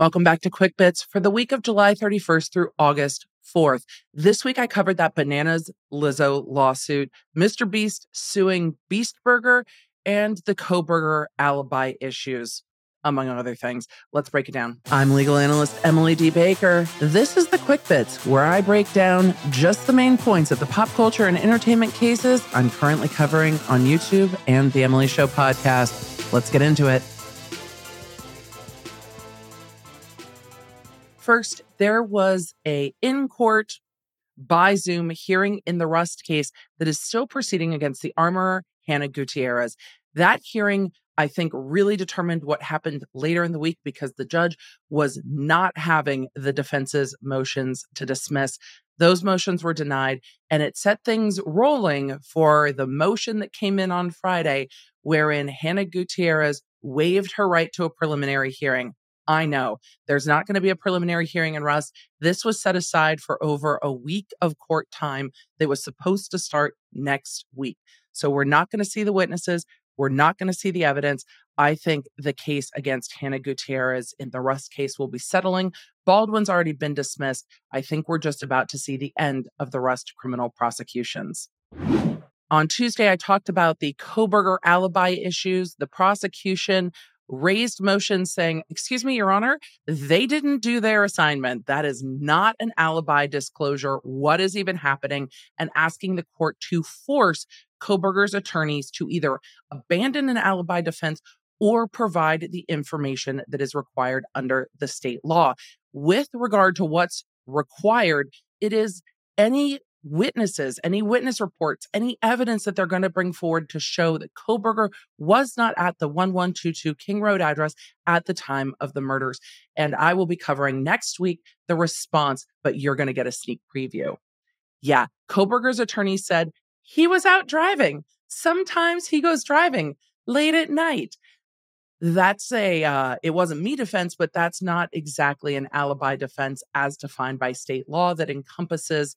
Welcome back to Quick Bits for the week of July 31st through August 4th. This week I covered that Bananas Lizzo lawsuit, Mr. Beast suing Beast Burger, and the Kohberger alibi issues, among other things. Let's break it down. I'm legal analyst Emily D. Baker. This is the Quick Bits, where I break down just the main points of the pop culture and entertainment cases I'm currently covering on YouTube and the Emily Show podcast. Let's get into it. First, there was a in-court by Zoom hearing in the Rust case that is still proceeding against the armorer Hannah Gutierrez. That hearing, I think, really determined what happened later in the week because the judge was not having the defense's motions to dismiss. Those motions were denied, and it set things rolling for the motion that came in on Friday, wherein Hannah Gutierrez waived her right to a preliminary hearing. I know there's not going to be a preliminary hearing in Rust. This was set aside for over a week of court time that was supposed to start next week. So we're not going to see the witnesses. We're not going to see the evidence. I think the case against Hannah Gutierrez in the Rust case will be settling. Baldwin's already been dismissed. I think we're just about to see the end of the Rust criminal prosecutions. On Tuesday, I talked about the Kohberger alibi issues. The prosecution raised motions saying, Excuse me, Your Honor, they didn't do their assignment. That is not an alibi disclosure. What is even happening? And asking the court to force Kohberger's attorneys to either abandon an alibi defense or provide the information that is required under the state law. With regard to what's required, it is any witnesses, any witness reports, any evidence that they're going to bring forward to show that Kohberger was not at the 1122 King Road address at the time of the murders. And I will be covering next week the response, but you're going to get a sneak preview. Yeah, Kohberger's attorney said he was out driving. Sometimes he goes driving late at night. That's a, uh, it wasn't me defense, but that's not exactly an alibi defense as defined by state law that encompasses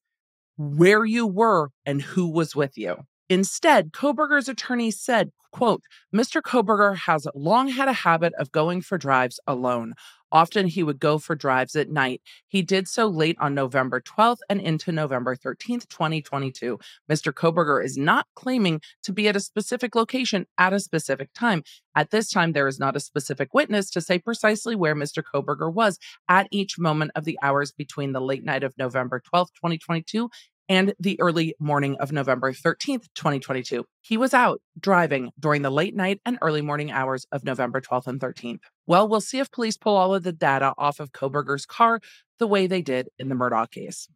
where you were and who was with you. Instead, Kohberger's attorney said, quote, Mr. Kohberger has long had a habit of going for drives alone. Often he would go for drives at night. He did so late on November 12th and into November 13th, 2022. Mr. Kohberger is not claiming to be at a specific location at a specific time. At this time, there is not a specific witness to say precisely where Mr. Kohberger was at each moment of the hours between the late night of November 12th, 2022 and the early morning of November 13th, 2022. He was out driving during the late night and early morning hours of November 12th and 13th. Well, we'll see if police pull all of the data off of Kohberger's car the way they did in the Murdaugh case.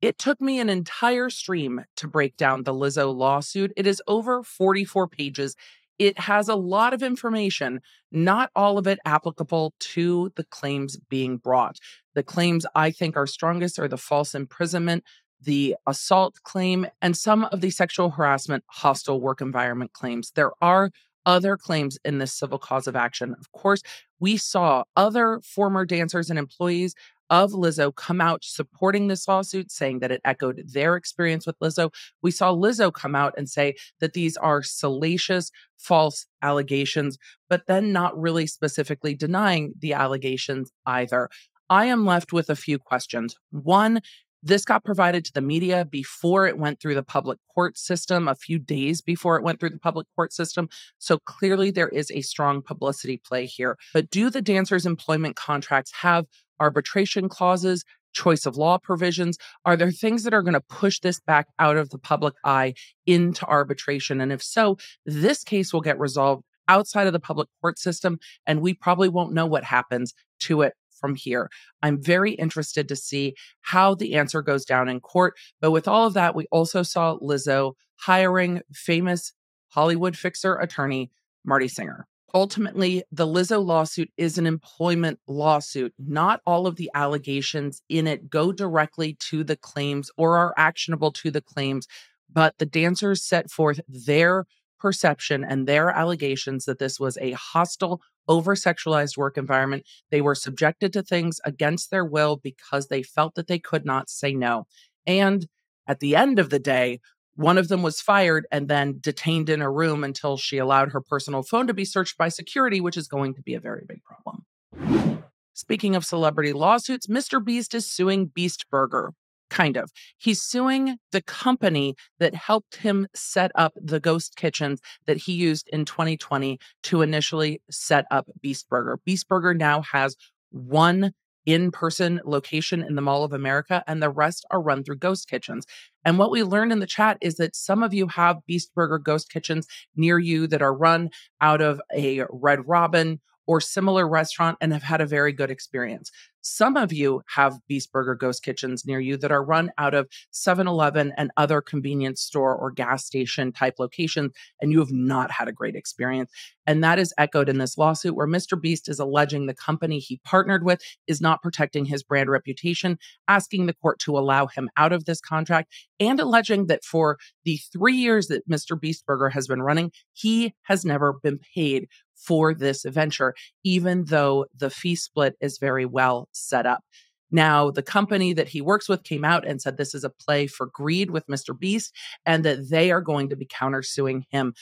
It took me an entire stream to break down the Lizzo lawsuit. It is over 44 pages. It has a lot of information, not all of it applicable to the claims being brought. The claims I think are strongest are the false imprisonment, the assault claim, and some of the sexual harassment, hostile work environment claims. There are other claims in this civil cause of action. Of course, we saw other former dancers and employees of Lizzo come out supporting this lawsuit, saying that it echoed their experience with Lizzo. We saw Lizzo come out and say that these are salacious, false allegations, but then not really specifically denying the allegations either. I am left with a few questions. One, this got provided to the media before it went through the public court system, a few days before it went through the public court system. So clearly there is a strong publicity play here. But do the dancers' employment contracts have arbitration clauses, choice of law provisions? Are there things that are going to push this back out of the public eye into arbitration? And if so, this case will get resolved outside of the public court system, and we probably won't know what happens to it from here. I'm very interested to see how the answer goes down in court. But with all of that, we also saw Lizzo hiring famous Hollywood fixer attorney Marty Singer. Ultimately, the Lizzo lawsuit is an employment lawsuit. Not all of the allegations in it go directly to the claims or are actionable to the claims, but the dancers set forth their perception and their allegations that this was a hostile, over sexualized work environment. They were subjected to things against their will because they felt that they could not say no. And at the end of the day, one of them was fired and then detained in a room until she allowed her personal phone to be searched by security, which is going to be a very big problem. Speaking of celebrity lawsuits, Mr. Beast is suing Beast Burger. Kind of. He's suing the company that helped him set up the ghost kitchens that he used in 2020 to initially set up Beast Burger. Beast Burger now has one in person location in the Mall of America, and the rest are run through ghost kitchens. And what we learned in the chat is that some of you have Beast Burger ghost kitchens near you that are run out of a Red Robin or similar restaurant and have had a very good experience. Some of you have Beast Burger ghost kitchens near you that are run out of 7 Eleven and other convenience store or gas station type locations, and you have not had a great experience. And that is echoed in this lawsuit where Mr. Beast is alleging the company he partnered with is not protecting his brand reputation, asking the court to allow him out of this contract, and alleging that for the three years that Mr. Beast Burger has been running, he has never been paid for this venture, even though the fee split is very well set up. Now, the company that he works with came out and said this is a play for greed with Mr. Beast and that they are going to be countersuing him.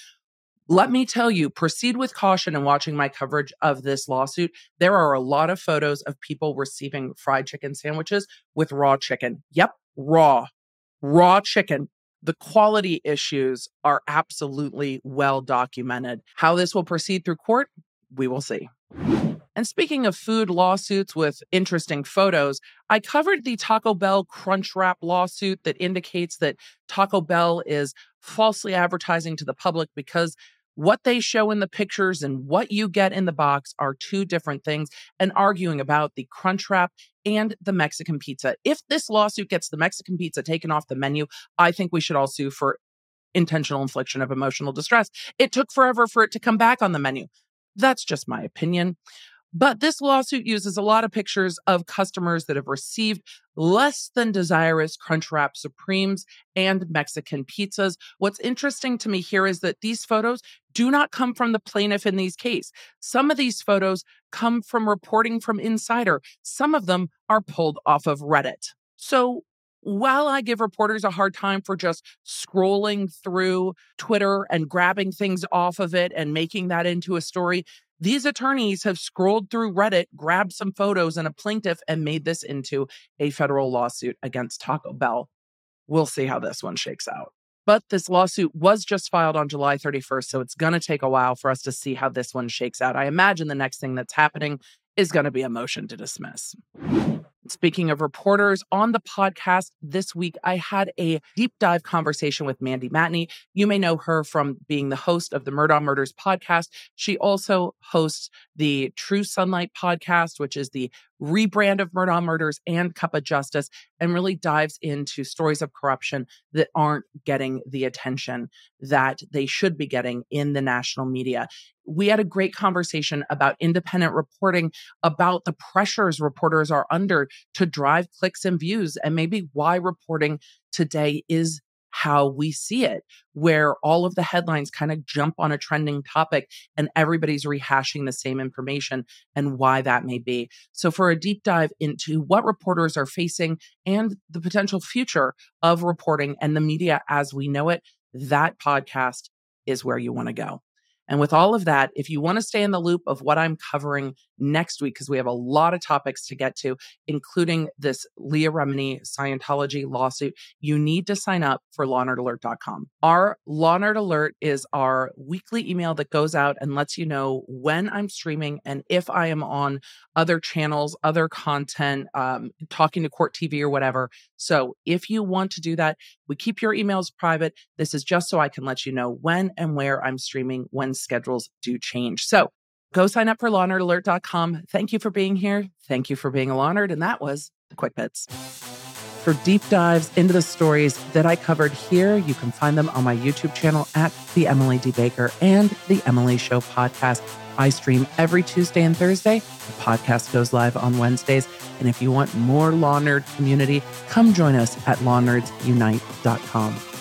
Let me tell you, proceed with caution in watching my coverage of this lawsuit. There are a lot of photos of people receiving fried chicken sandwiches with raw chicken. Yep, raw, raw chicken the quality issues are absolutely well documented. How this will proceed through court, we will see. And speaking of food lawsuits with interesting photos, I covered the Taco Bell Crunchwrap lawsuit that indicates that Taco Bell is falsely advertising to the public because what they show in the pictures and what you get in the box are two different things, and arguing about the crunch wrap and the Mexican pizza. If this lawsuit gets the Mexican pizza taken off the menu, I think we should all sue for intentional infliction of emotional distress. It took forever for it to come back on the menu. That's just my opinion. But this lawsuit uses a lot of pictures of customers that have received less than desirous Crunchwrap Supremes and Mexican pizzas. What's interesting to me here is that these photos do not come from the plaintiff in these cases. Some of these photos come from reporting from Insider. Some of them are pulled off of Reddit. So while I give reporters a hard time for just scrolling through Twitter and grabbing things off of it and making that into a story, these attorneys have scrolled through Reddit, grabbed some photos and a plaintiff, and made this into a federal lawsuit against Taco Bell. We'll see how this one shakes out. But this lawsuit was just filed on July 31st, so it's going to take a while for us to see how this one shakes out. I imagine the next thing that's happening is going to be a motion to dismiss. Speaking of reporters, on the podcast this week, I had a deep dive conversation with Mandy Matney. You may know her from being the host of the Murdaugh Murders podcast. She also hosts the True Sunlight podcast, which is the rebrand of Murdaugh Murders and Cup of Justice, and really dives into stories of corruption that aren't getting the attention that they should be getting in the national media. We had a great conversation about independent reporting, about the pressures reporters are under to drive clicks and views, and maybe why reporting today is how we see it, where all of the headlines kind of jump on a trending topic and everybody's rehashing the same information and why that may be. So, for a deep dive into what reporters are facing and the potential future of reporting and the media as we know it, that podcast is where you want to go. And with all of that, if you want to stay in the loop of what I'm covering next week, because we have a lot of topics to get to, including this Leah Remini Scientology lawsuit, you need to sign up for lawnerdalert.com. Our Law Nerd Alert is our weekly email that goes out and lets you know when I'm streaming and if I am on other channels, other content, um, talking to court TV or whatever. So if you want to do that, we keep your emails private. This is just so I can let you know when and where I'm streaming when schedules do change. So go sign up for lawnerdalert.com. Thank you for being here. Thank you for being a Lawnerd. And that was the Quick Bits. For deep dives into the stories that I covered here, you can find them on my YouTube channel at The Emily D. Baker and The Emily Show podcast. I stream every Tuesday and Thursday. The podcast goes live on Wednesdays. And if you want more Law Nerd community, come join us at lawnerds.unite.com.